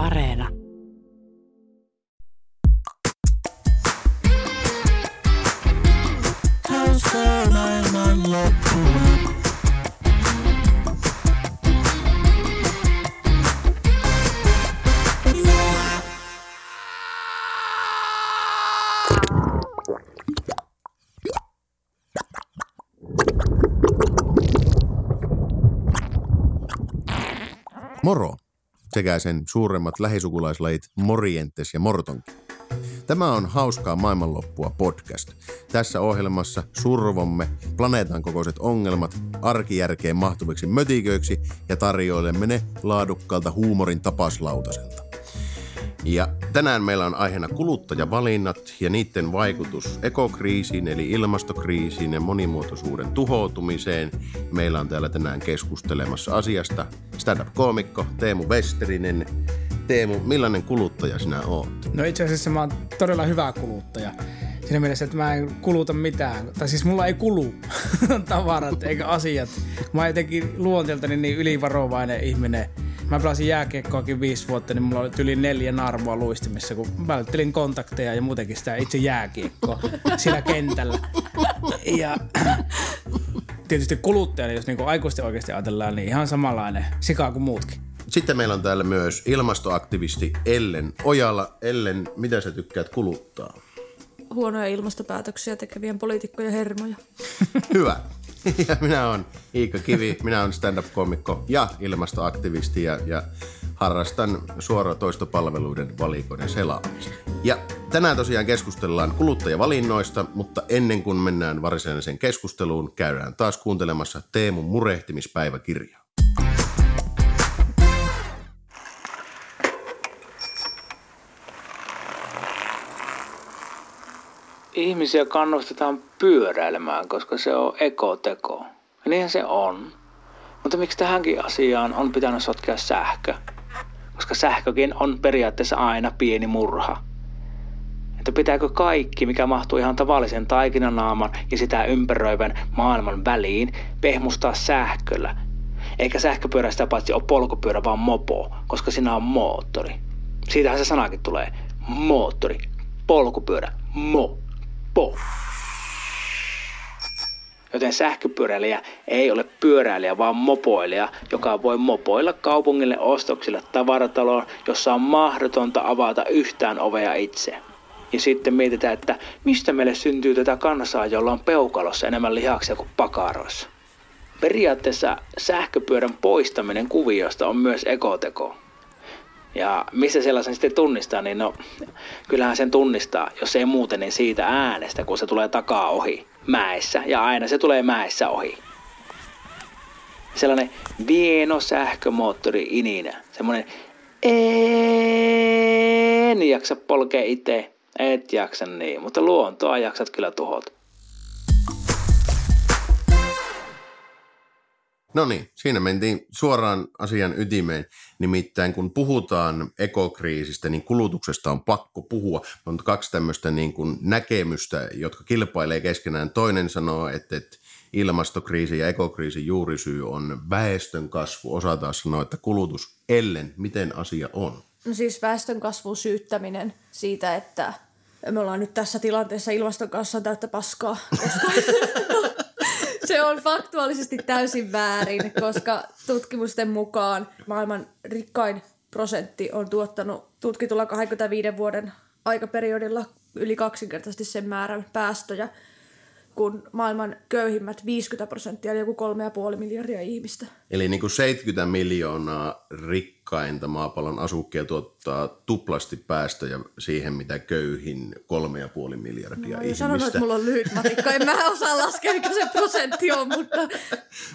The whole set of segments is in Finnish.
Areena. Sekä sen suuremmat lähisukulaislajit Morientes ja Mortonki. Tämä on Hauskaa maailmanloppua podcast. Tässä ohjelmassa survomme planeetan kokoiset ongelmat arkijärkeen mahtuviksi mötiköiksi ja tarjoilemme ne laadukkaalta huumorin tapaslautaselta. Ja tänään meillä on aiheena kuluttajavalinnat ja niiden vaikutus ekokriisiin eli ilmastokriisiin ja monimuotoisuuden tuhoutumiseen. Meillä on täällä tänään keskustelemassa asiasta stand-up-koomikko Teemu Westerinen. Teemu, millainen kuluttaja sinä oot? No itse asiassa mä oon todella hyvä kuluttaja. Siinä mielessä, että mä en kuluta mitään. Tai siis mulla ei kulu tavarat eikä asiat. Mä oon jotenkin luonteeltani niin ylivarovainen ihminen. Mä pelasin jääkiekkoakin viisi vuotta, niin mulla oli yli neljä narvua luistimissa, kun välttelin kontakteja ja muutenkin sitä itse jääkiekkoa siinä kentällä. Ja tietysti kuluttajana, jos niinku aikuisten oikeasti ajatellaan, niin ihan samanlainen sika kuin muutkin. Sitten meillä on täällä myös ilmastoaktivisti Ellen Ojala. Ellen, mitä sä tykkäät kuluttaa? huonoja ilmastopäätöksiä tekevien poliitikkojen hermoja. Hyvä. Ja minä olen Iika Kivi, minä olen stand-up-komikko ja ilmastoaktivisti ja, ja harrastan suoratoistopalveluiden valikoiden selaamista. Ja tänään tosiaan keskustellaan kuluttajavalinnoista, mutta ennen kuin mennään varsinaiseen keskusteluun, käydään taas kuuntelemassa Teemun murehtimispäiväkirjaa. Ihmisiä kannustetaan pyöräilemään, koska se on ekoteko. Ja niinhän se on. Mutta miksi tähänkin asiaan on pitänyt sotkea sähkö? Koska sähkökin on periaatteessa aina pieni murha. Että pitääkö kaikki, mikä mahtuu ihan tavallisen taikinanaaman ja sitä ympäröivän maailman väliin, pehmustaa sähköllä? Eikä sähköpyörä sitä paitsi ole polkupyörä, vaan mopo, koska siinä on moottori. Siitähän se sanakin tulee. Moottori. Polkupyörä. Mo po. Joten sähköpyöräilijä ei ole pyöräilijä, vaan mopoilija, joka voi mopoilla kaupungille ostoksille tavarataloon, jossa on mahdotonta avata yhtään ovea itse. Ja sitten mietitään, että mistä meille syntyy tätä kansaa, jolla on peukalossa enemmän lihaksia kuin pakaroissa. Periaatteessa sähköpyörän poistaminen kuviosta on myös ekoteko. Ja missä sellaisen sitten tunnistaa, niin no kyllähän sen tunnistaa, jos ei muuten, niin siitä äänestä, kun se tulee takaa ohi mäessä. Ja aina se tulee mäessä ohi. Sellainen vieno sähkömoottori ininä. Semmoinen en jaksa polkea itse. Et jaksa niin, mutta luontoa jaksat kyllä tuhota. No niin, siinä mentiin suoraan asian ytimeen. Nimittäin kun puhutaan ekokriisistä, niin kulutuksesta on pakko puhua. On kaksi tämmöistä niin kuin näkemystä, jotka kilpailee keskenään. Toinen sanoo, että, että ilmastokriisi ja ekokriisin juurisyy on väestön kasvu. Osa taas sanoo, että kulutus. Ellen, miten asia on? No siis väestön kasvun syyttäminen siitä, että me ollaan nyt tässä tilanteessa ilmaston kanssa täyttä paskaa. Koska se on faktuaalisesti täysin väärin, koska tutkimusten mukaan maailman rikkain prosentti on tuottanut tutkitulla 25 vuoden aikaperiodilla yli kaksinkertaisesti sen määrän päästöjä, kun maailman köyhimmät 50 prosenttia, eli joku 3,5 miljardia ihmistä. Eli niin kuin 70 miljoonaa rikkainta maapallon asukkeja tuottaa tuplasti päästöjä siihen, mitä köyhin 3,5 miljardia no, ihmistä. Sanon, että mulla on lyhyt matikka. En mä osaa laskea, mikä se prosentti on, mutta...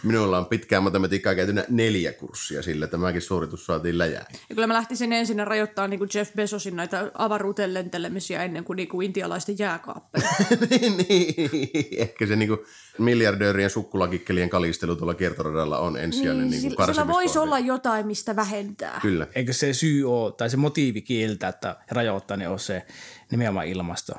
Minulla on pitkään matematiikkaa käyty neljä kurssia sillä, että mäkin suoritus saatiin läjää. Ja kyllä mä lähtisin ensin rajoittaa niin kuin Jeff Bezosin näitä avaruuteen lentelemisiä ennen kuin, niin kuin intialaisten jääkaappeja. niin, niin, ehkä se niin kuin miljardöörien sukkulakikkelien kalistelu tuolla kiertoradalla on ensin ensisijainen niin, sillä, sillä voisi karsimiskohde. olla jotain, mistä vähentää. Kyllä. Eikö se syy ole, tai se motiivi kieltää, että rajoittaa, niin on se nimenomaan ilmasto.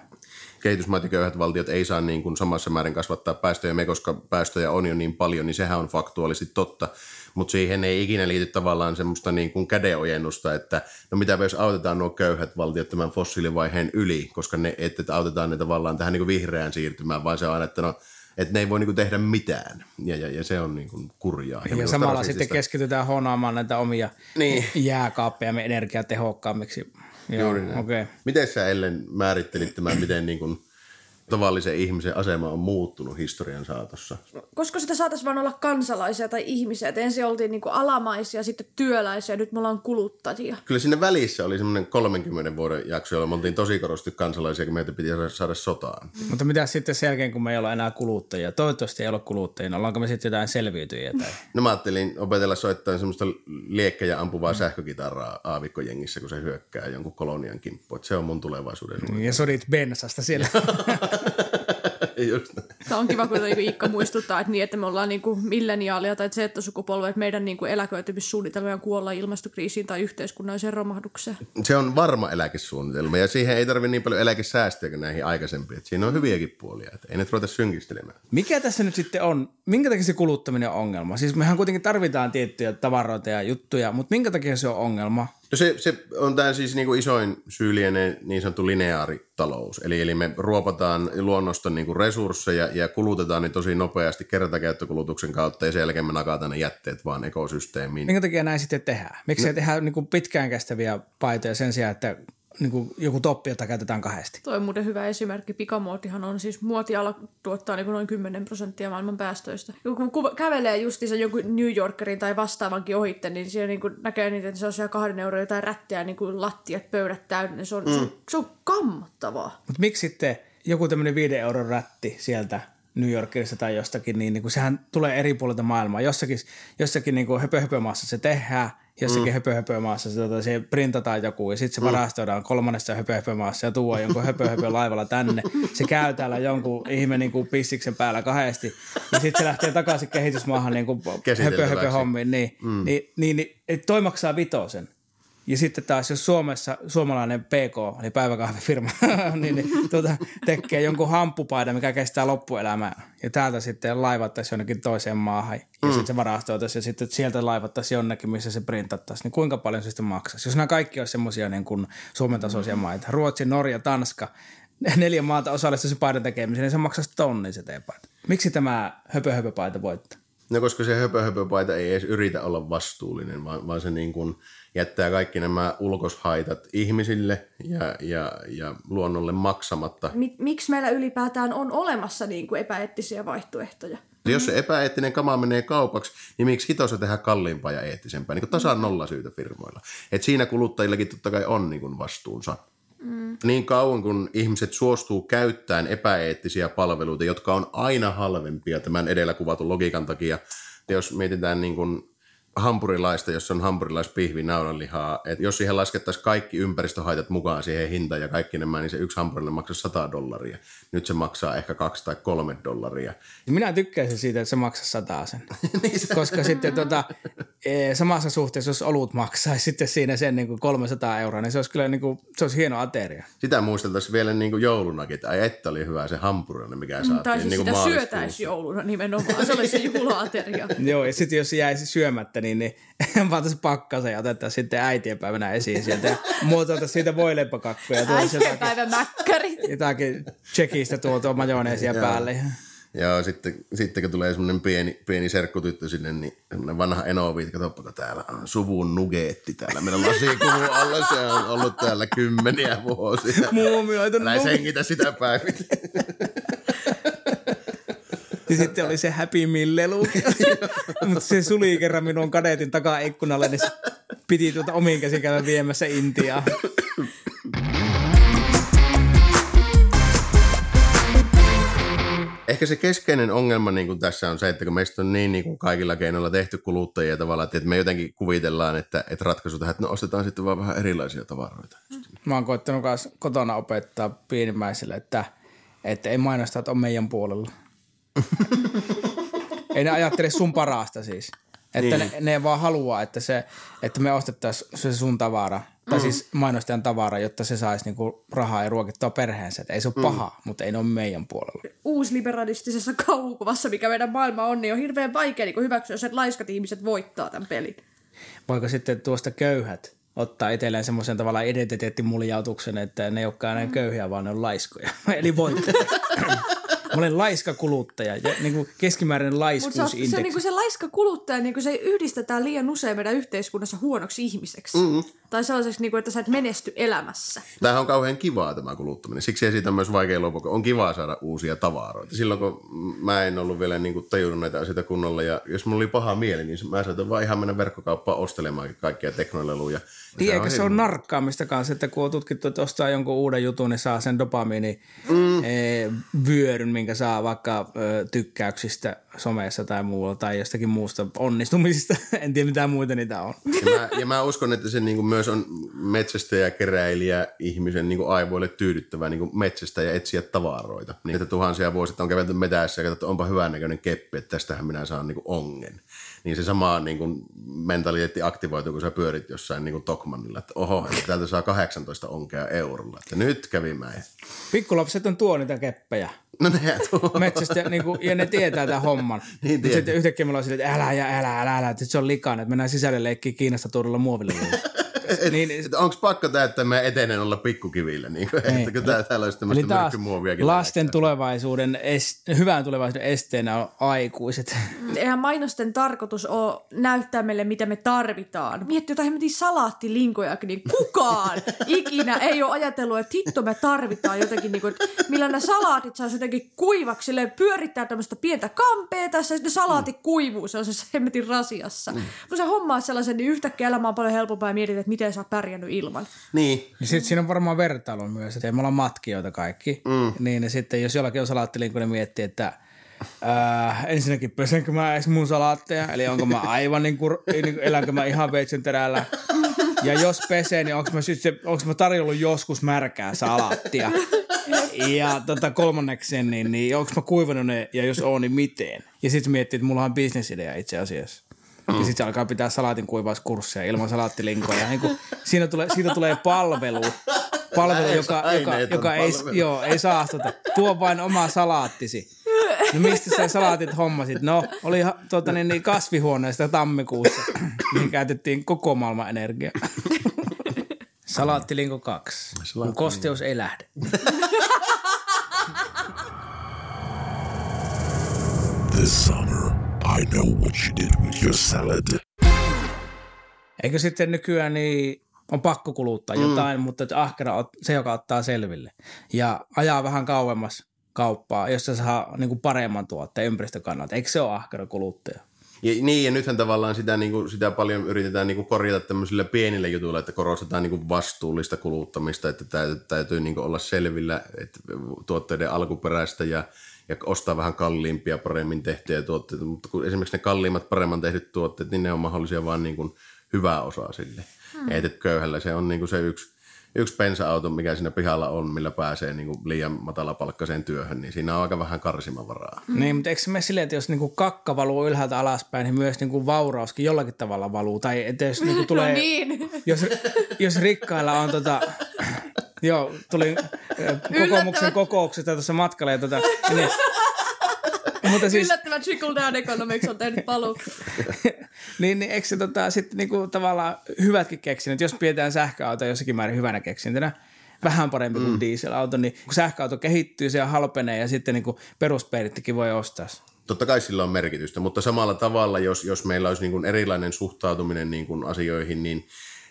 kehitysmaat ja köyhät valtiot ei saa niin kuin samassa määrin kasvattaa päästöjä, me koska päästöjä on jo niin paljon, niin sehän on faktuaalisesti totta. Mutta siihen ei ikinä liity tavallaan semmoista niin kuin kädenojennusta, että no mitä jos autetaan nuo köyhät valtiot tämän fossiilivaiheen yli, koska ne, että autetaan ne tavallaan tähän niin kuin vihreään siirtymään, vaan se on aina, että no, että ne ei voi niin kuin tehdä mitään. Ja, ja, ja se on niin kuin kurjaa. Ja, ja samalla rasistista. sitten keskitytään honaamaan näitä omia Niin. jääkaappejamme energiatehokkaammiksi. Joo, Juuri näin. Okay. Miten sä Ellen määrittelit tämän, miten niin kuin tavallisen ihmisen asema on muuttunut historian saatossa? Koska sitä saataisiin vaan olla kansalaisia tai ihmisiä. Et ensin oltiin niinku alamaisia, sitten työläisiä, nyt me ollaan kuluttajia. Kyllä siinä välissä oli semmoinen 30 vuoden jakso, jolloin me oltiin tosi korosti kansalaisia, kun meitä piti saada- sotaan. Mutta mitä sitten sen jälkeen, kun me ei ole enää kuluttajia? Toivottavasti ei ole kuluttajia. niin Ollaanko me sitten jotain selviytyjiä? Tai... No mä ajattelin opetella soittaa semmoista liekkejä ampuvaa sähkökitaraa aavikkojengissä, kun se hyökkää jonkun kolonian kimppuun. Että Se on mun tulevaisuuden. Ja sodit bensasta siellä. Just näin. Tämä on kiva, kun niinku Iikka muistuttaa, että, niin, että me ollaan niinku milleniaalia tai Z-sukupolve, että meidän niinku eläköitymissuunnitelma on kuolla ilmastokriisiin tai yhteiskunnalliseen romahdukseen. Se on varma eläkesuunnitelma ja siihen ei tarvitse niin paljon eläkesäästöjä kuin näihin aikaisempiin. Että siinä on hyviäkin puolia, että ei nyt ruveta synkistelemään. Mikä tässä nyt sitten on? Minkä takia se kuluttaminen on ongelma? Siis mehän kuitenkin tarvitaan tiettyjä tavaroita ja juttuja, mutta minkä takia se on ongelma? No se, se on tämä siis niinku isoin syy lienee niin sanottu lineaaritalous. Eli, eli me ruopataan luonnosta niinku resursseja ja kulutetaan ne tosi nopeasti kertakäyttökulutuksen kautta ja sen jälkeen me nakataan ne jätteet vaan ekosysteemiin. Minkä takia näin sitten tehdään? Miksi no. ei tehdä niin kuin pitkään kestäviä paitoja sen sijaan, että niin kuin joku toppi, jota käytetään kahdesti? Toi on muuten hyvä esimerkki. Pikamuotihan on siis, muotiala tuottaa niin noin 10 prosenttia maailman päästöistä. Kun kuva, kävelee justiinsa jonkun New Yorkerin tai vastaavankin ohitte, niin siellä niin näkee niitä, että se on siellä kahden euron jotain rättiä, niin kuin lattiat, pöydät täynnä. Se on, mm. se, on, se on kammottavaa. Mutta miksi sitten joku tämmöinen viiden euron rätti sieltä New Yorkissa tai jostakin, niin, niin kuin sehän tulee eri puolilta maailmaa. Jossakin, jossakin niin kuin höpö, höpö maassa se tehdään, jossakin mm. höpö, höpö maassa se, tota, se printataan joku ja sitten se mm. varastoidaan kolmannessa höpö, höpö maassa ja tuo jonkun höpö, höpö laivalla tänne. Se käy täällä jonkun ihme niin kuin pissiksen päällä kahdesti ja sitten se lähtee takaisin kehitysmaahan niin kuin höpö, höpö hommiin. Niin, mm. niin, niin, niin, niin toi maksaa vitosen. Ja sitten taas, jos Suomessa suomalainen PK, eli päiväkahvifirma, niin, niin tuota, tekee jonkun hamppupaidan, mikä kestää loppuelämää, ja täältä sitten laivattaisiin jonnekin toiseen maahan, ja mm. sitten se varastoitaisiin, ja sitten sieltä laivattaisiin jonnekin, missä se printattaisiin, niin kuinka paljon se sitten maksaisi? Jos nämä kaikki olisi semmoisia niin kuin Suomen tasoisia maita, Ruotsi, Norja, Tanska, neljä maata osallistuisi paidan tekemiseen, niin se maksaisi tonnin se teepaita. Miksi tämä höpö höpö paita voittaa? No koska se höpö, höpö paita ei edes yritä olla vastuullinen, vaan, vaan se niin kuin jättää kaikki nämä ulkoshaitat ihmisille ja, ja, ja luonnolle maksamatta. Mik, miksi meillä ylipäätään on olemassa niin kuin epäeettisiä vaihtoehtoja? Jos se epäeettinen kama menee kaupaksi, niin miksi hitossa tehdä kalliimpaa ja eettisempää? Niin tasan nolla syytä firmoilla. Et siinä kuluttajillakin totta kai on niin kuin vastuunsa. Mm. Niin kauan kun ihmiset suostuu käyttämään epäeettisiä palveluita, jotka on aina halvempia tämän edellä kuvatun logiikan takia. Jos mietitään niin kuin hampurilaista, jossa on hampurilaispihvi, naudanlihaa, että jos siihen laskettaisiin kaikki ympäristöhaitat mukaan siihen hintaan ja kaikki nämä, niin se yksi hampurilainen maksaa 100 dollaria. Nyt se maksaa ehkä kaksi tai kolme dollaria. Minä tykkäisin siitä, että se maksaa sataa sen. Koska sitten tota, e, samassa suhteessa, jos olut maksaisi sitten siinä sen niin kuin 300 euroa, niin se olisi kyllä niin kuin, se olisi hieno ateria. Sitä muisteltaisiin vielä niin kuin joulunakin, että ai että oli hyvä se hampurilainen, mikä saatiin. Tai siis niin kuin sitä syötäisi jouluna nimenomaan. Se olisi se juhlaateria. Joo, ja sitten jos se jäisi syömättä, niin, niin pantaisiin pakkasen ja otettaisiin sitten äitienpäivänä esiin sieltä ja muotoiltaisiin siitä voileipokakkuja. ja tuotaisiin jotakin, Äitienpäivän mäkkärit. jotakin tsekistä tuotua majoneesia päälle. Joo, sitten, sitten kun tulee semmoinen pieni, pieni serkkutyttö sinne, niin semmoinen vanha enovi, että katsoppa, täällä on suvun nugeetti täällä meidän lasikuvun alla. Se on ollut täällä kymmeniä vuosia. Muumioitu Älä hengitä sitä päivit. Ja sitten oli se Happy Meal-lelu. Mutta se suli kerran minun kadetin takaikkunalle, niin se piti tuota omiin käsin käydä viemässä Intiaan. Ehkä se keskeinen ongelma niin kuin tässä on se, että kun meistä on niin, niin kuin kaikilla keinoilla tehty kuluttajia tavallaan, että me jotenkin kuvitellaan, että, että ratkaisu tähän, että no ostetaan sitten vaan vähän erilaisia tavaroita. Mä oon koittanut myös kotona opettaa pienimmäisille, että, että ei mainostaa, että on meidän puolella. Ei ne ajattele sun parasta siis. Että niin. ne, ne vaan haluaa, että, se, että me ostettaisiin se sun tavara, tai mm. siis mainostajan tavara, jotta se saisi niinku rahaa ja ruokittua perheensä. Että ei se ole mm. paha, mutta ei ne ole meidän puolella. Uusliberalistisessa kaukuvassa, mikä meidän maailma on, niin on hirveän vaikea niin hyväksyä, jos laiskat ihmiset voittaa tämän pelin. Voiko sitten tuosta köyhät ottaa itselleen semmoisen tavallaan identiteettimuljautuksen, että ne ei olekaan enää köyhiä, vaan ne on laiskoja. Eli voittajat. Mä olen laiska kuluttaja ja niin kuin keskimääräinen laiskuusindeksi. Mutta se, se, niin kuin se laiska kuluttaja, niin kuin se yhdistetään liian usein meidän yhteiskunnassa huonoksi ihmiseksi. Mm-hmm. Tai sellaiseksi, niin kuin, että sä et menesty elämässä. Tämähän on kauhean kivaa tämä kuluttaminen. Siksi siitä on myös vaikea lopua. On kivaa saada uusia tavaroita. Silloin kun mä en ollut vielä niin kuin tajunnut näitä asioita kunnolla ja jos mulla oli paha mieli, niin mä saatoin vaan ihan mennä verkkokauppaan ostelemaan kaikkia teknoleluja. Niin, eikä se on narkkaamista kanssa, että kun on tutkittu, että ostaa jonkun uuden jutun, niin saa sen dopamiini mm. e, vyöryn, minkä saa vaikka ö, tykkäyksistä somessa tai muulla tai jostakin muusta onnistumisista. en tiedä mitä muita niitä on. Ja mä, ja mä uskon, että se niin kuin myös on metsästäjä, keräilijä, ihmisen niin kuin aivoille tyydyttävää niin kuin metsästä ja etsiä tavaroita. Niin, että tuhansia vuosia on kävelty metässä ja katsottu, että onpa hyvän näköinen keppi, että tästähän minä saan niin kuin ongen niin se sama niin kuin, mentaliteetti aktivoituu, kun sä pyörit jossain niin kuin Tokmanilla, että oho, että täältä saa 18 onkea eurolla, että nyt kävi mäin. Pikkulapset on tuo niitä keppejä. No ne. Metsästä, niin kuin, ja ne tietää tämän homman. niin Mutta sitten yhtäkkiä me ollaan silleen, että älä ja älä, älä, älä, että se on likainen, että mennään sisälle leikkiä Kiinasta tuodulla muovilla niin, Onko pakko täyttää meidän etenen olla pikkukivillä? Niin kuin, niin. Että tää, täällä olisi tämmöistä myrkkymuoviakin. Lasten tulevaisuuden, est, hyvän tulevaisuuden esteenä on aikuiset. Eihän mainosten tarkoitus ole näyttää meille, mitä me tarvitaan. Miettii jotain hemmetin salaattilinkoja, niin kukaan ikinä ei ole ajatellut, että hitto me tarvitaan jotenkin, niin kuin, että millä nämä salaatit saisi jotenkin kuivaksi, pyörittää tämmöistä pientä kampeeta, ja sitten salaatit mm. kuivuu sellaisessa hemmetin rasiassa. Mm. Kun sä hommaat sellaisen, niin yhtäkkiä elämä on paljon helpompaa ja mietit, että miten sä oot pärjännyt ilman. Niin. Ja sitten siinä on varmaan vertailu myös, että me ollaan matkijoita kaikki. Mm. Niin ja sitten jos jollakin on salaattilinko, niin miettii, että Äh, ensinnäkin pesenkö mä edes mun salaatteja, eli onko mä aivan niin kuin, niin kuin elänkö mä ihan veitsen terällä. Ja jos pesee, niin onko mä, onko mä tarjollut joskus märkää salaattia. Ja tota, kolmanneksi, niin, niin onko mä kuivannut ne, ja jos on, niin miten. Ja sitten miettii, että mulla on bisnesidea itse asiassa. Mm. Ja sitten se alkaa pitää salaatin kuivauskursseja ilman salaattilinkoja. Niin kuin, siinä tulee, siitä tulee palvelu, palvelu joka, joka, joka ei, joo, ei saastuta. Tuo vain oma salaattisi. No mistä sä salaatit hommasit? No, oli tuota, niin, niin kasvihuoneesta tammikuussa, mihin käytettiin koko maailman energiaa. Salaattilinko 2. Kun kosteus ei lähde. This summer I know what you did with your salad. Eikö sitten nykyään niin on pakko kuluttaa mm. jotain, mutta että ahkera on se, joka ottaa selville. Ja ajaa vähän kauemmas kauppaa, jossa saa niin kuin paremman tuotteen ympäristökannalta. Eikö se ole ahkera kuluttaja? Ja, niin, ja nythän tavallaan sitä, niin kuin, sitä paljon yritetään niin kuin korjata tämmöisillä pienillä jutuilla, että korostetaan niin kuin vastuullista kuluttamista, että täytyy, täytyy niin kuin olla selvillä että tuotteiden alkuperäistä ja ja ostaa vähän kalliimpia, paremmin tehtyjä tuotteita, mutta kun esimerkiksi ne kalliimmat, paremman tehdyt tuotteet, niin ne on mahdollisia vain niin kuin hyvää osaa sille. Hmm. Ei, että köyhällä se on niin kuin se yksi, yksi pensa-auto, mikä siinä pihalla on, millä pääsee niin kuin liian matalapalkkaiseen työhön, niin siinä on aika vähän karsimavaraa. Mm. Niin, mutta eikö se mene silleen, että jos niin kuin kakka valuu ylhäältä alaspäin, niin myös niin kuin vaurauskin jollakin tavalla valuu? Tai että jos niin kuin tulee, no niin. jos, jos rikkailla on tota, Joo, tuli kokoomuksen kokouksesta tuossa matkalla. Ja tota, niin, mutta siis... Yllättävän trickle down economics on tehnyt paluu. niin, niin eikö se tota, sitten niinku, tavallaan hyvätkin keksinyt, jos pidetään sähköauto jossakin määrin hyvänä keksintönä, vähän parempi kuin mm. dieselauto, niin kun sähköauto kehittyy, se halpenee ja sitten niin perusperittikin voi ostaa. Totta kai sillä on merkitystä, mutta samalla tavalla, jos, jos meillä olisi niin kuin erilainen suhtautuminen niin kuin asioihin, niin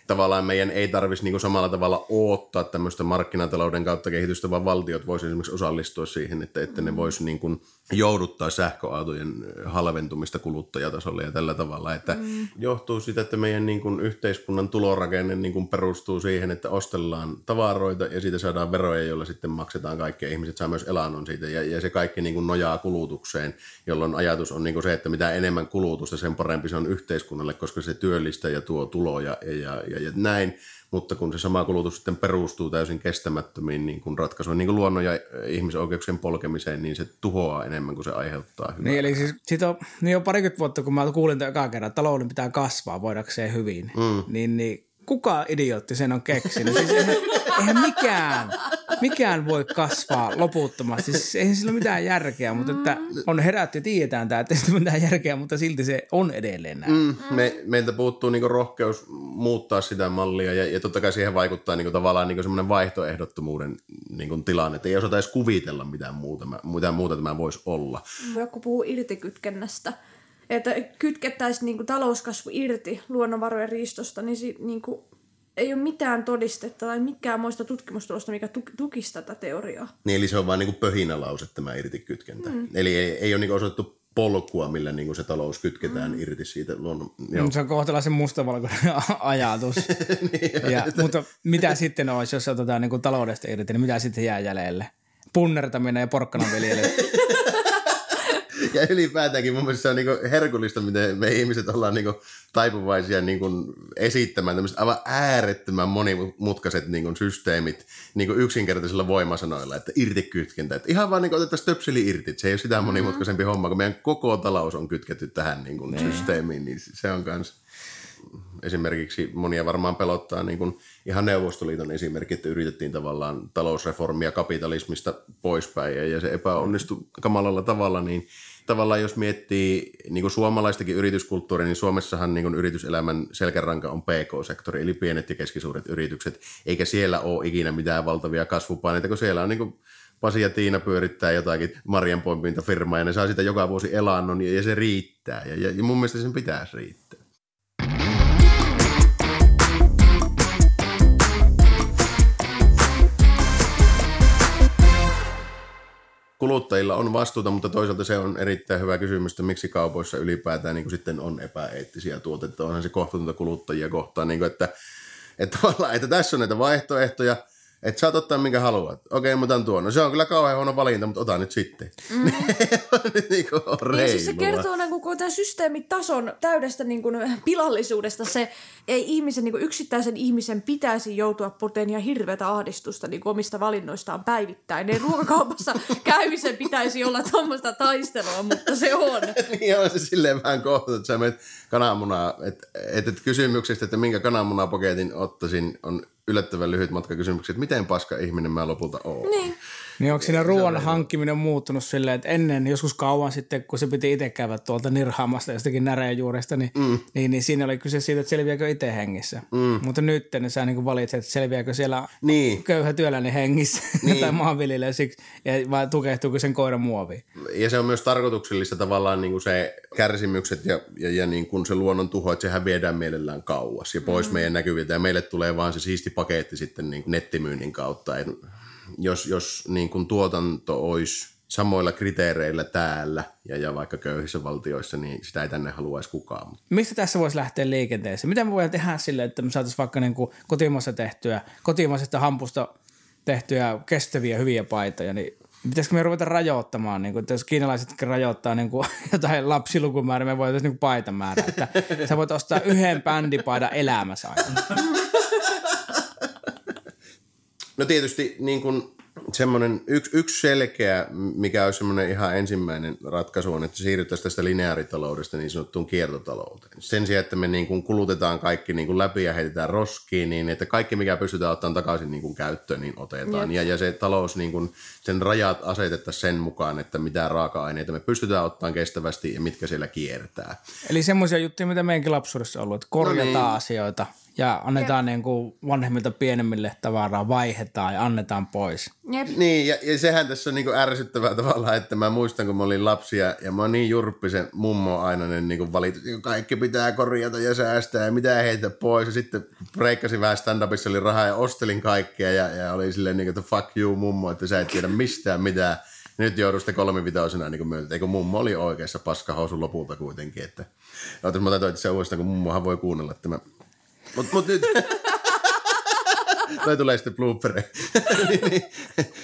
tavallaan meidän ei tarvitsisi niin samalla tavalla odottaa tämmöistä markkinatalouden kautta kehitystä, vaan valtiot voisivat esimerkiksi osallistua siihen, että, että ne voisi niin kuin jouduttaa sähköautojen halventumista kuluttajatasolle ja tällä tavalla, että mm. johtuu siitä, että meidän niin kuin yhteiskunnan tulorakenne niin kuin perustuu siihen, että ostellaan tavaroita ja siitä saadaan veroja, joilla sitten maksetaan kaikkea. Ihmiset saa myös elannon siitä ja, ja se kaikki niin kuin nojaa kulutukseen, jolloin ajatus on niin kuin se, että mitä enemmän kulutusta, sen parempi se on yhteiskunnalle, koska se työllistää ja tuo tuloja ja, ja, ja, ja näin, mutta kun se sama kulutus sitten perustuu täysin kestämättömiin niin kuin ratkaisuihin, niin kuin luonnon ja ihmisoikeuksien polkemiseen, niin se tuhoaa enemmän kuin se aiheuttaa hyvää. Niin, eli siis siitä on, niin on parikymmentä vuotta, kun mä kuulin tämän ekaa kerran, että talouden pitää kasvaa voidakseen hyvin, mm. niin, niin kuka idiootti sen on keksinyt? Siis eihän, eihän mikään, mikään voi kasvaa loputtomasti. Siis eihän sillä ole mitään järkeä, mutta että on herätty ja tiedetään tämä, että ei ole mitään järkeä, mutta silti se on edelleen näin. Mm, me, meiltä puuttuu niinku rohkeus muuttaa sitä mallia ja, ja totta kai siihen vaikuttaa niinku tavallaan niinku semmoinen vaihtoehdottomuuden niinku tilanne, että ei osata edes kuvitella mitään muuta, mitään muuta tämä voisi olla. Joku puhuu irtikytkennästä, että kytkettäisiin niinku talouskasvu irti luonnonvarojen riistosta, niin, si, niinku, ei ole mitään todistetta tai mikään muista tutkimustulosta, mikä tu- tukisi tätä teoriaa. Niin, eli se on vain niinku pöhinälause tämä irtikytkentä. Mm. Eli ei, ei ole niinku osoitettu polkua, millä niinku se talous kytketään mm. irti siitä luonnon. Joo. Se on kohtalaisen mustavalkoinen ajatus. niin, ja, mutta mitä sitten olisi, jos otetaan niinku taloudesta irti, niin mitä sitten jää jäljelle? Punnertaminen ja porkkanan viljely. ja ylipäätäänkin mun mielestä se on niinku herkullista, miten me ihmiset ollaan niinku taipuvaisia niinku esittämään tämmöiset aivan äärettömän monimutkaiset niinku systeemit niinku yksinkertaisilla voimasanoilla, että irtikytkentä. Että ihan vaan niinku otettaisiin töpseli irti, se ei ole sitä monimutkaisempi mm-hmm. homma, kun meidän koko talous on kytketty tähän niinku niin. systeemiin, niin se on kans esimerkiksi monia varmaan pelottaa niin kuin ihan Neuvostoliiton esimerkki, että yritettiin tavallaan talousreformia kapitalismista poispäin ja, ja se epäonnistui kamalalla tavalla, niin tavallaan jos miettii niin kuin suomalaistakin yrityskulttuuria, niin Suomessahan niin kuin yrityselämän selkäranka on PK-sektori, eli pienet ja keskisuuret yritykset, eikä siellä ole ikinä mitään valtavia kasvupaineita, kun siellä on niin kuin Pasi ja Tiina pyörittää jotakin marjanpoiminta-firmaa ja ne saa sitä joka vuosi elannon ja, se riittää. Ja, ja, ja mun mielestä sen pitäisi riittää. Kuluttajilla on vastuuta, mutta toisaalta se on erittäin hyvä kysymys, että miksi kaupoissa ylipäätään niin kuin sitten on epäeettisiä tuotteita. Onhan se kohtuutonta kuluttajia kohtaan, niin kuin, että, että, että tässä on näitä vaihtoehtoja – että saat ottaa minkä haluat. Okei, mä otan tuon. No se on kyllä kauhean huono valinta, mutta ota nyt sitten. Mm. niin kuin niin, siis se kertoo niin koko tämän systeemitason täydestä niin kuin, pilallisuudesta. Se ei ihmisen, niin kuin yksittäisen ihmisen pitäisi joutua poteen ja hirveätä ahdistusta niin kuin omista valinnoistaan päivittäin. Ei ruokakaupassa käymisen pitäisi olla tuommoista taistelua, mutta se on. niin on se silleen vähän kohta, että sä menet kananmunaa, että et, et kysymyksestä, että minkä kananmunapaketin ottaisin, on yllättävän lyhyt matka kysymyksiä, että miten paska ihminen mä lopulta oon. Niin. Niin onko siinä ruoan hankkiminen muuttunut silleen, että ennen joskus kauan sitten, kun se piti itse käydä tuolta nirhaamasta jostakin näreenjuuresta, niin, mm. niin, niin, siinä oli kyse siitä, että selviääkö itse hengissä. Mm. Mutta nyt ne sä niin valitset, että selviääkö siellä niin. köyhä työläinen hengissä niin. tai maanviljelijä siksi, vai tukehtuuko sen koiran muoviin. Ja se on myös tarkoituksellista tavallaan niin kuin se kärsimykset ja, ja, ja niin kuin se luonnon tuho, että sehän viedään mielellään kauas ja pois mm. meidän näkyviltä ja meille tulee vaan se siisti paketti sitten niin nettimyynnin kautta. Et jos, jos niin kuin tuotanto olisi samoilla kriteereillä täällä ja, ja vaikka köyhissä valtioissa, niin sitä ei tänne haluaisi kukaan. Mistä tässä voisi lähteä liikenteeseen? Mitä me voidaan tehdä sille, että me saataisiin vaikka niin kuin kotimaassa tehtyä, kotimaisesta hampusta tehtyjä kestäviä hyviä paitoja, niin pitäisikö me ruveta rajoittamaan, niin kuin, että jos kiinalaiset rajoittaa niin kuin, jotain lapsilukumäärää, me voitaisiin niin paitamäärää, että sä voit ostaa yhden bändipaidan elämässä aina. No tietysti niin kuin semmoinen yksi, yksi selkeä, mikä on semmoinen ihan ensimmäinen ratkaisu on, että siirryttäisiin tästä lineaaritaloudesta niin sanottuun kiertotalouteen. Sen sijaan, että me niin kuin kulutetaan kaikki niin kuin läpi ja heitetään roskiin, niin että kaikki mikä pystytään ottamaan takaisin niin kuin käyttöön, niin otetaan. Ja, ja se talous, niin kuin, sen rajat asetettaisiin sen mukaan, että mitä raaka-aineita me pystytään ottamaan kestävästi ja mitkä siellä kiertää. Eli semmoisia juttuja, mitä meidänkin lapsuudessa on ollut, että korjataan no niin. asioita ja annetaan ja. Niin kuin vanhemmilta pienemmille tavaraa, vaihdetaan ja annetaan pois. Jep. Niin, ja, ja sehän tässä on niin kuin ärsyttävää tavalla, että mä muistan, kun mä olin lapsia ja mä oon niin jurppisen mummo aina niin kuin valitus, että kaikki pitää korjata ja säästää ja mitä heitä pois. Ja sitten breikkasin vähän stand-upissa, oli rahaa ja ostelin kaikkea ja, ja oli silleen niin kuin, että fuck you mummo, että sä et tiedä mistään mitään. Nyt joudun sitten kolmivitoisena niin myöntää, eikö mummo oli oikeassa paskahousun lopulta kuitenkin. Että, Ootas, mä otan se uudestaan, kun mummohan voi kuunnella tämä Mut, mut nyt... Toi tulee sitten bloopere. niin, niin.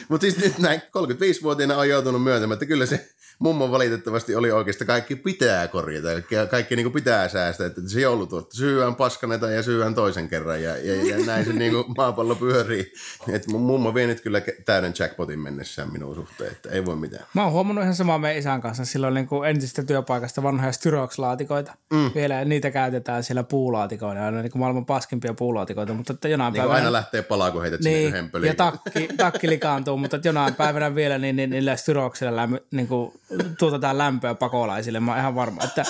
Mutta siis nyt näin 35-vuotiaana on joutunut myöntämään, että kyllä se mummo valitettavasti oli oikeasti kaikki pitää korjata, kaikki niin kuin pitää säästää, että se joulutuotto syyään paskaneta ja syyään toisen kerran ja, ja, ja näin se niin kuin maapallo pyörii. Et mun mummo vie nyt kyllä täyden jackpotin mennessään minun suhteen, että ei voi mitään. Mä oon huomannut ihan samaa meidän isän kanssa, silloin niin kuin entisestä työpaikasta vanhoja styrokslaatikoita. Mm. Vielä niitä käytetään siellä puulaatikoina, aina niin kuin maailman paskimpia puulaatikoita, mutta että jonain niin päivänä... aina lähtee palaa, kun heität niin, sinne yhden pöliin. ja takki, takki likaantuu, mutta että jonain päivänä vielä niin, niin niillä styroksilla lämmö, niin kuin, tuotetaan lämpöä pakolaisille. Mä oon ihan varma, että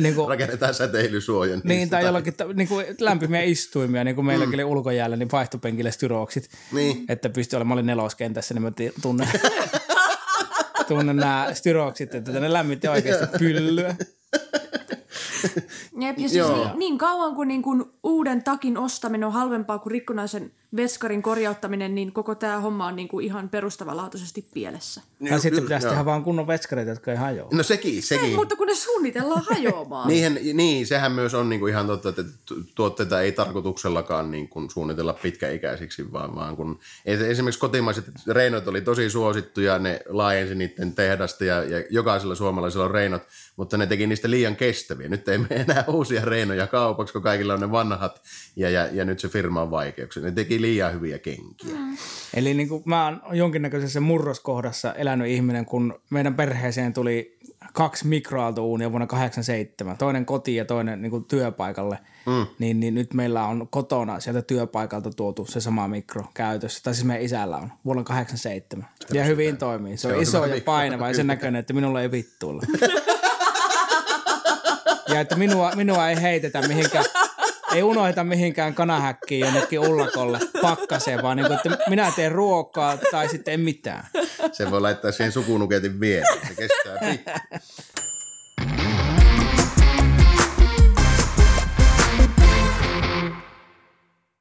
niin kuin, Rakennetaan säteilysuojan. Niin, tai jollakin niin kuin lämpimiä istuimia, niin kuin meilläkin mm. oli ulkojäällä, niin vaihtopenkille styroksit. Niin. Että pystyi olemaan, mä olin neloskentässä, niin mä tunnen, tunnen nämä styroksit, että ne lämmitti oikeasti pyllyä. Jep, ja siis niin, niin kauan kuin, niin kuin uuden takin ostaminen on halvempaa kuin rikkonaisen veskarin korjauttaminen, niin koko tämä homma on niin kuin ihan perustavanlaatuisesti pielessä. Ja sitten pitäisi tehdä vaan kunnon veskareita, jotka ei hajoa. No sekin, sekin. Se, mutta kun ne suunnitellaan hajoamaan. Niihin, niin, sehän myös on niin kuin ihan totta, että tuotteita ei tarkoituksellakaan niin kuin suunnitella pitkäikäisiksi, vaan, vaan kun esimerkiksi kotimaiset reinot oli tosi suosittuja, ne laajensi niiden tehdasta ja, ja jokaisella suomalaisella on reinot, mutta ne teki niistä liian kestäviä. Nyt ei mene enää uusia reinoja kaupaksi, kun kaikilla on ne vanhat ja, ja, ja nyt se firma on vaikeuksia. Ne teki liian hyviä kenkiä. Mm. Eli niin kuin mä oon jonkinnäköisessä murroskohdassa elänyt ihminen, kun meidän perheeseen tuli kaksi mikroaaltouunia vuonna 87, toinen koti ja toinen niin kuin työpaikalle, mm. niin, niin nyt meillä on kotona sieltä työpaikalta tuotu se sama mikro käytössä, tai siis meidän isällä on vuonna 87. Sitä ja hyvin toimii. Se, se on, on iso ja painava ja sen näköinen, että minulla ei vittuilla. ja että minua, minua ei heitetä mihinkään ei unohda mihinkään kanahäkkiin jonnekin ullakolle pakkaseen, vaan niin kuin, että minä teen ruokaa tai sitten en mitään. Se voi laittaa siihen sukunuketin viereen, se kestää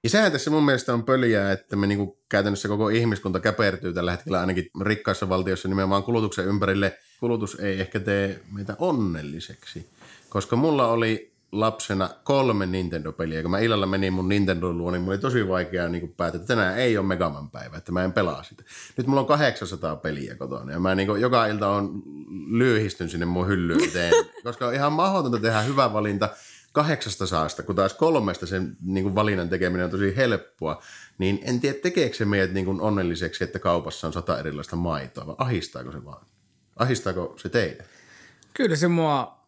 Ja sehän tässä mun mielestä on pöliä, että me niinku käytännössä koko ihmiskunta käpertyy tällä hetkellä ainakin rikkaissa valtioissa nimenomaan kulutuksen ympärille. Kulutus ei ehkä tee meitä onnelliseksi, koska mulla oli lapsena kolme Nintendo-peliä. Kun mä illalla menin mun Nintendo luo, niin mulla oli tosi vaikea niin päättää, että tänään ei ole Megaman päivä, että mä en pelaa sitä. Nyt mulla on 800 peliä kotona ja mä niin kuin, joka ilta on lyöhistyn sinne mun hyllyyn koska on ihan mahdotonta tehdä hyvä valinta kahdeksasta saasta, kun taas kolmesta sen niin kuin valinnan tekeminen on tosi helppoa, niin en tiedä tekeekö se meidät niin kuin onnelliseksi, että kaupassa on sata erilaista maitoa, vai ahistaako se vaan? Ahistaako se teitä? Kyllä se mua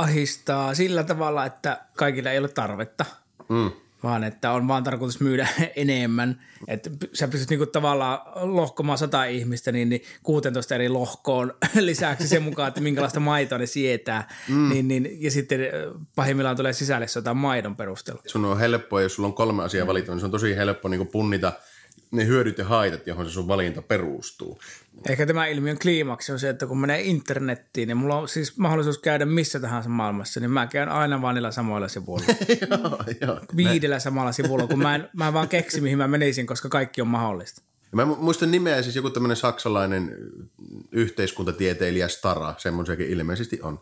ahistaa sillä tavalla, että kaikilla ei ole tarvetta. Mm. Vaan että on vaan tarkoitus myydä enemmän. Että sä pystyt niinku tavallaan lohkomaan sata ihmistä, niin, niin 16 eri lohkoon lisäksi sen mukaan, että minkälaista maitoa ne sietää. Mm. Niin, niin, ja sitten pahimmillaan tulee sisälle jotain maidon perusteella. Sun on helppoa, jos sulla on kolme asiaa valita, niin se on tosi helppo niin punnita – ne hyödyt ja haitat, johon se sun valinta perustuu. Ehkä tämä ilmiön kliimaksi on se, että kun menee internettiin, niin mulla on siis mahdollisuus käydä missä tahansa maailmassa, niin mä käyn aina vaan niillä samoilla sivuilla. joo, joo. Viidellä samalla sivulla, kun mä en, mä en vaan keksi, mihin mä menisin, koska kaikki on mahdollista. Mä muistan nimeä siis joku tämmöinen saksalainen yhteiskuntatieteilijä Stara, semmoisiakin ilmeisesti on,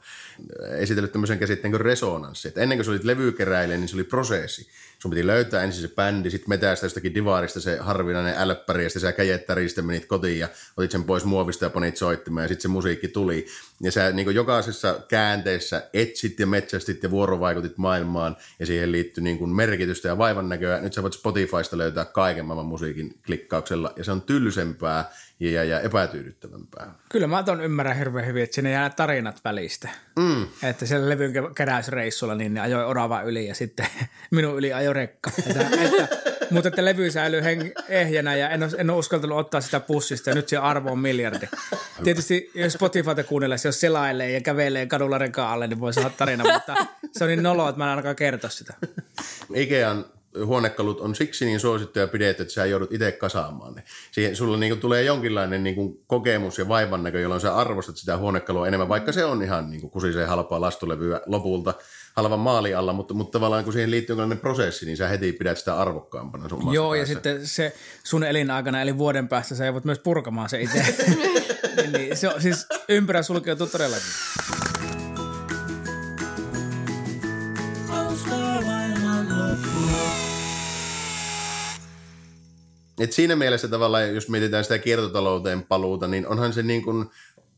esitellyt tämmöisen käsitteen kuin resonanssi. Että ennen kuin sä olit levykeräilijä, niin se oli prosessi sun piti löytää ensin se bändi, sitten metästä jostakin divaarista se harvinainen älppäri, ja sitten sä käjettäristä menit kotiin ja otit sen pois muovista ja panit soittimaan, ja sitten se musiikki tuli. Ja sä niin jokaisessa käänteessä etsit ja metsästit ja vuorovaikutit maailmaan, ja siihen liittyy niin merkitystä ja vaivan näköä. Nyt sä voit Spotifysta löytää kaiken maailman musiikin klikkauksella, ja se on tylsempää ja, ja epätyydyttävämpää. Kyllä mä ton ymmärrän hirveän hyvin, että sinne jää tarinat välistä. Mm. Että siellä levyn keräysreissulla niin ne ajoi orava yli ja sitten minun yli ajoi rekka. Että, että, mutta että levy säilyy heng- ehjänä ja en ole, en ole uskaltanut ottaa sitä pussista ja nyt se arvo on miljardi. Tietysti jos Spotifyta kuunnellessa, jos selailee ja kävelee kadulla rekaan alle, niin voi saada tarina, mutta se on niin nolo, että mä en ainakaan kertoa sitä. Ikean huonekalut on siksi niin suosittuja pidetty, että sä joudut itse kasaamaan ne. Siihen sulla niin kuin tulee jonkinlainen niin kuin kokemus ja vaivan näkö, jolloin sä arvostat sitä huonekalua enemmän, vaikka se on ihan niin kuin kusiseen halpaa lastulevyä lopulta halvan maali alla, mutta, mutta tavallaan kun siihen liittyy jonkinlainen prosessi, niin sä heti pidät sitä arvokkaampana sun Joo, päässä. ja sitten se sun elinaikana, eli vuoden päästä, sä voit myös purkamaan se itse. niin, niin, se on, siis ympyrä sulkeutuu todellakin. Et siinä mielessä tavallaan, jos mietitään sitä kiertotalouteen paluuta, niin onhan se niin kuin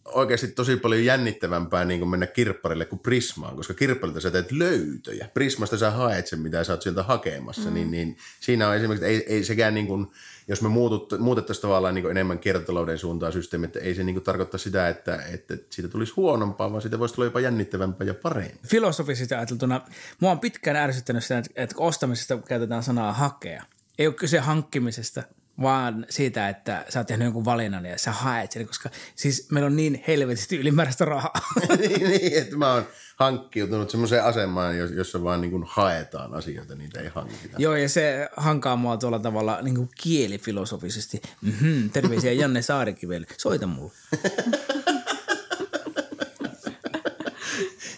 oikeasti tosi paljon jännittävämpää niin kuin mennä kirpparille kuin Prismaan, koska kirpparilta sä teet löytöjä. Prismasta sä haet sen, mitä sä oot sieltä hakemassa. Mm. Niin, niin siinä on esimerkiksi, ei, ei sekään niin kuin, jos me muutut, muutettaisiin tavallaan niin enemmän kiertotalouden suuntaan systeemi, että ei se niin kuin tarkoita sitä, että, että siitä tulisi huonompaa, vaan siitä voisi tulla jopa jännittävämpää ja parempi. Filosofisesti ajateltuna, mua on pitkään ärsyttänyt sitä, että ostamisesta käytetään sanaa hakea. Ei ole kyse hankkimisesta, vaan siitä, että sä oot tehnyt jonkun valinnan ja sä haet sen, koska siis meillä on niin helvetisti ylimääräistä rahaa. niin, että mä oon hankkiutunut semmoiseen asemaan, jossa vaan niin kuin haetaan asioita, niitä ei hankita. Joo, ja se hankaa mua tuolla tavalla niin kuin kielifilosofisesti. Mm-hmm, terveisiä Janne Saarikivelle. Soita mulle.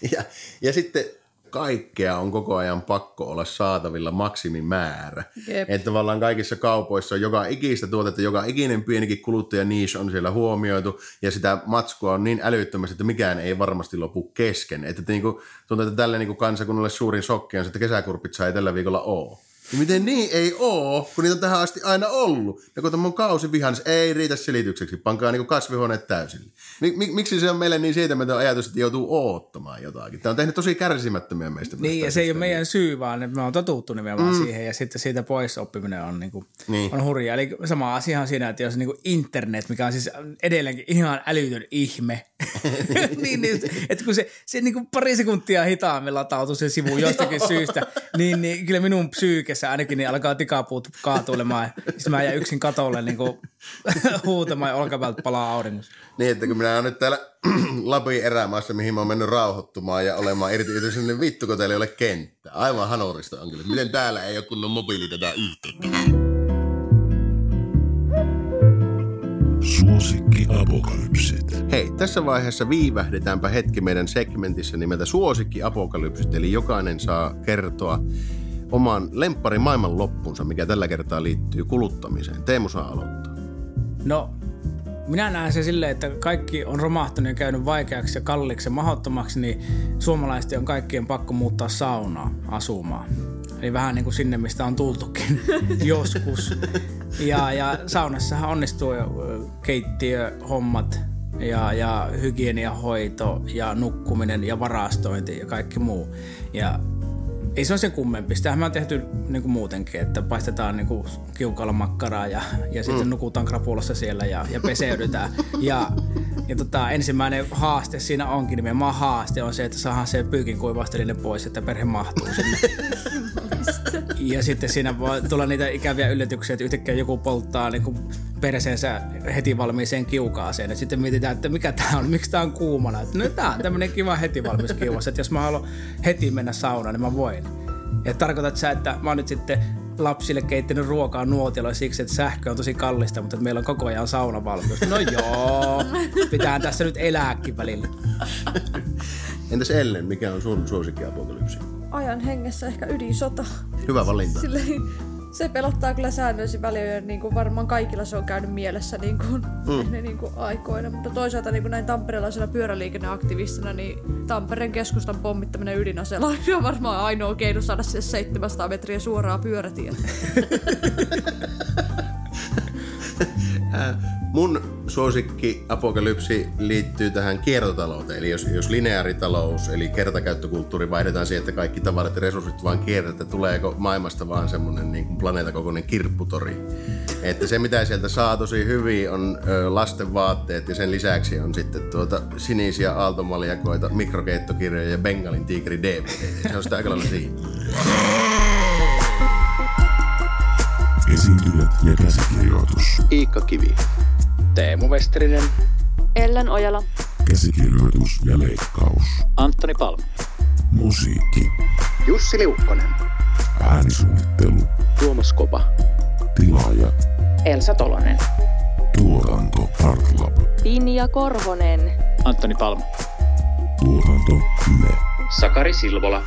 ja, ja sitten kaikkea on koko ajan pakko olla saatavilla maksimimäärä. Jep. Että tavallaan kaikissa kaupoissa joka ikistä tuotetta, joka ikinen pienikin kuluttaja niche on siellä huomioitu ja sitä matskua on niin älyttömästi, että mikään ei varmasti lopu kesken. Että, niin kuin, tuntuu, että tälle niin kuin kansakunnalle suurin shokki on, että kesäkurpit sai tällä viikolla ole. Ja miten niin ei oo, kun niitä on tähän asti aina ollut. Ja kun tämä on kausi vihans, ei riitä selitykseksi, pankaa niin kasvihuoneet täysille. Mik, miksi se on meille niin siitä, että ajatus, että joutuu oottamaan jotakin? Tämä on tehnyt tosi kärsimättömiä meistä. Niin, ja se ei ole meidän syy, vaan että me on totuttu nimenomaan mm. siihen, ja sitten siitä pois oppiminen on, niin kuin, niin. on hurjaa. Eli sama asia on siinä, että jos niin kuin internet, mikä on siis edelleenkin ihan älytön ihme, niin, niin, että kun se, se niin kuin pari sekuntia hitaammin latautuu se sivu jostakin syystä, niin, niin kyllä minun psyykessä ainakin niin alkaa tikapuut kaatuilemaan. Sitten mä jään yksin katolle niin kuin, huutamaan ja olkapäältä palaa auringossa. Niin, että kun minä olen nyt täällä Lapin erämaassa, mihin mä oon mennyt rauhoittumaan ja olemaan irti, niin vittu, kun teillä ei ole kenttä. Aivan hanurista on kyllä. Miten täällä ei ole kunnon mobiili tätä yhteyttä? Suosikki apokalypsit. Hei, tässä vaiheessa viivähdetäänpä hetki meidän segmentissä nimeltä Suosikki apokalypsit, eli jokainen saa kertoa oman lemppari maailman loppunsa, mikä tällä kertaa liittyy kuluttamiseen. Teemu saa aloittaa. No, minä näen se silleen, että kaikki on romahtanut ja käynyt vaikeaksi ja kalliiksi ja mahdottomaksi, niin suomalaisten on kaikkien pakko muuttaa saunaa asumaan. Eli vähän niin kuin sinne, mistä on tultukin joskus. Ja, ja saunassahan onnistuu keittiöhommat ja, ja hygieniahoito ja nukkuminen ja varastointi ja kaikki muu. Ja ei se ole sen kummempi. Sitähän me on tehty niin kuin muutenkin, että paistetaan niin kuin kiukalla makkaraa ja, ja sitten mm. nukutaan krapulassa siellä ja, ja peseydytään. ja ja tota, ensimmäinen haaste siinä onkin, nimenomaan haaste on se, että saadaan se pyykin kuivastelinen pois, että perhe mahtuu sinne. ja sitten siinä voi tulla niitä ikäviä yllätyksiä, että yhtäkkiä joku polttaa niin kuin perseensä heti valmiiseen kiukaaseen. Ja sitten mietitään, että mikä tämä on, miksi tämä on kuumana. Että no tämä on tämmöinen kiva heti valmis kiuas, että jos mä haluan heti mennä saunaan, niin mä voin. Ja tarkoitat sä, että mä oon nyt sitten lapsille keittänyt ruokaa nuotilla siksi, että sähkö on tosi kallista, mutta meillä on koko ajan sauna valmius. No joo, pitää tässä nyt elääkin välillä. Entäs Ellen, mikä on sun suosikki apokalypsi? Ajan hengessä ehkä ydinsota. Hyvä valinta. Silleen, se pelottaa kyllä säännöllisin väliin, niin kuin varmaan kaikilla se on käynyt mielessä niin kuin, mm. ne, niin kuin aikoina. Mutta toisaalta niin kuin näin tamperelaisena pyöräliikenneaktivistina, niin Tampereen keskustan pommittaminen ydinaseella on varmaan ainoa keino saada se 700 metriä suoraa pyörätietä. Mun suosikki apokalypsi liittyy tähän kiertotalouteen. Eli jos, jos lineaaritalous, eli kertakäyttökulttuuri vaihdetaan siihen, että kaikki tavarat ja resurssit vaan kierrätetään, tuleeko maailmasta vaan semmoinen niin kuin planeetakokoinen kirpputori. Että se, mitä sieltä saa tosi hyvin, on ö, lasten vaatteet ja sen lisäksi on sitten tuota sinisiä aaltomaljakoita, mikrokeittokirjoja ja Bengalin tiikeri DVD. Se on sitä aika lailla siinä. Ja käsikirjoitus. Iikka Kivi. Teemu Westerinen. Ellen Ojala. Käsikirjoitus ja leikkaus. Antoni Palm. Musiikki. Jussi Liukkonen. Äänisuunnittelu. Tuomas Kopa. Tilaaja. Elsa Tolonen. Tuotanto Artlab. Pinja Korhonen. Antoni Palm. Tuotanto Yle. Sakari Silvola.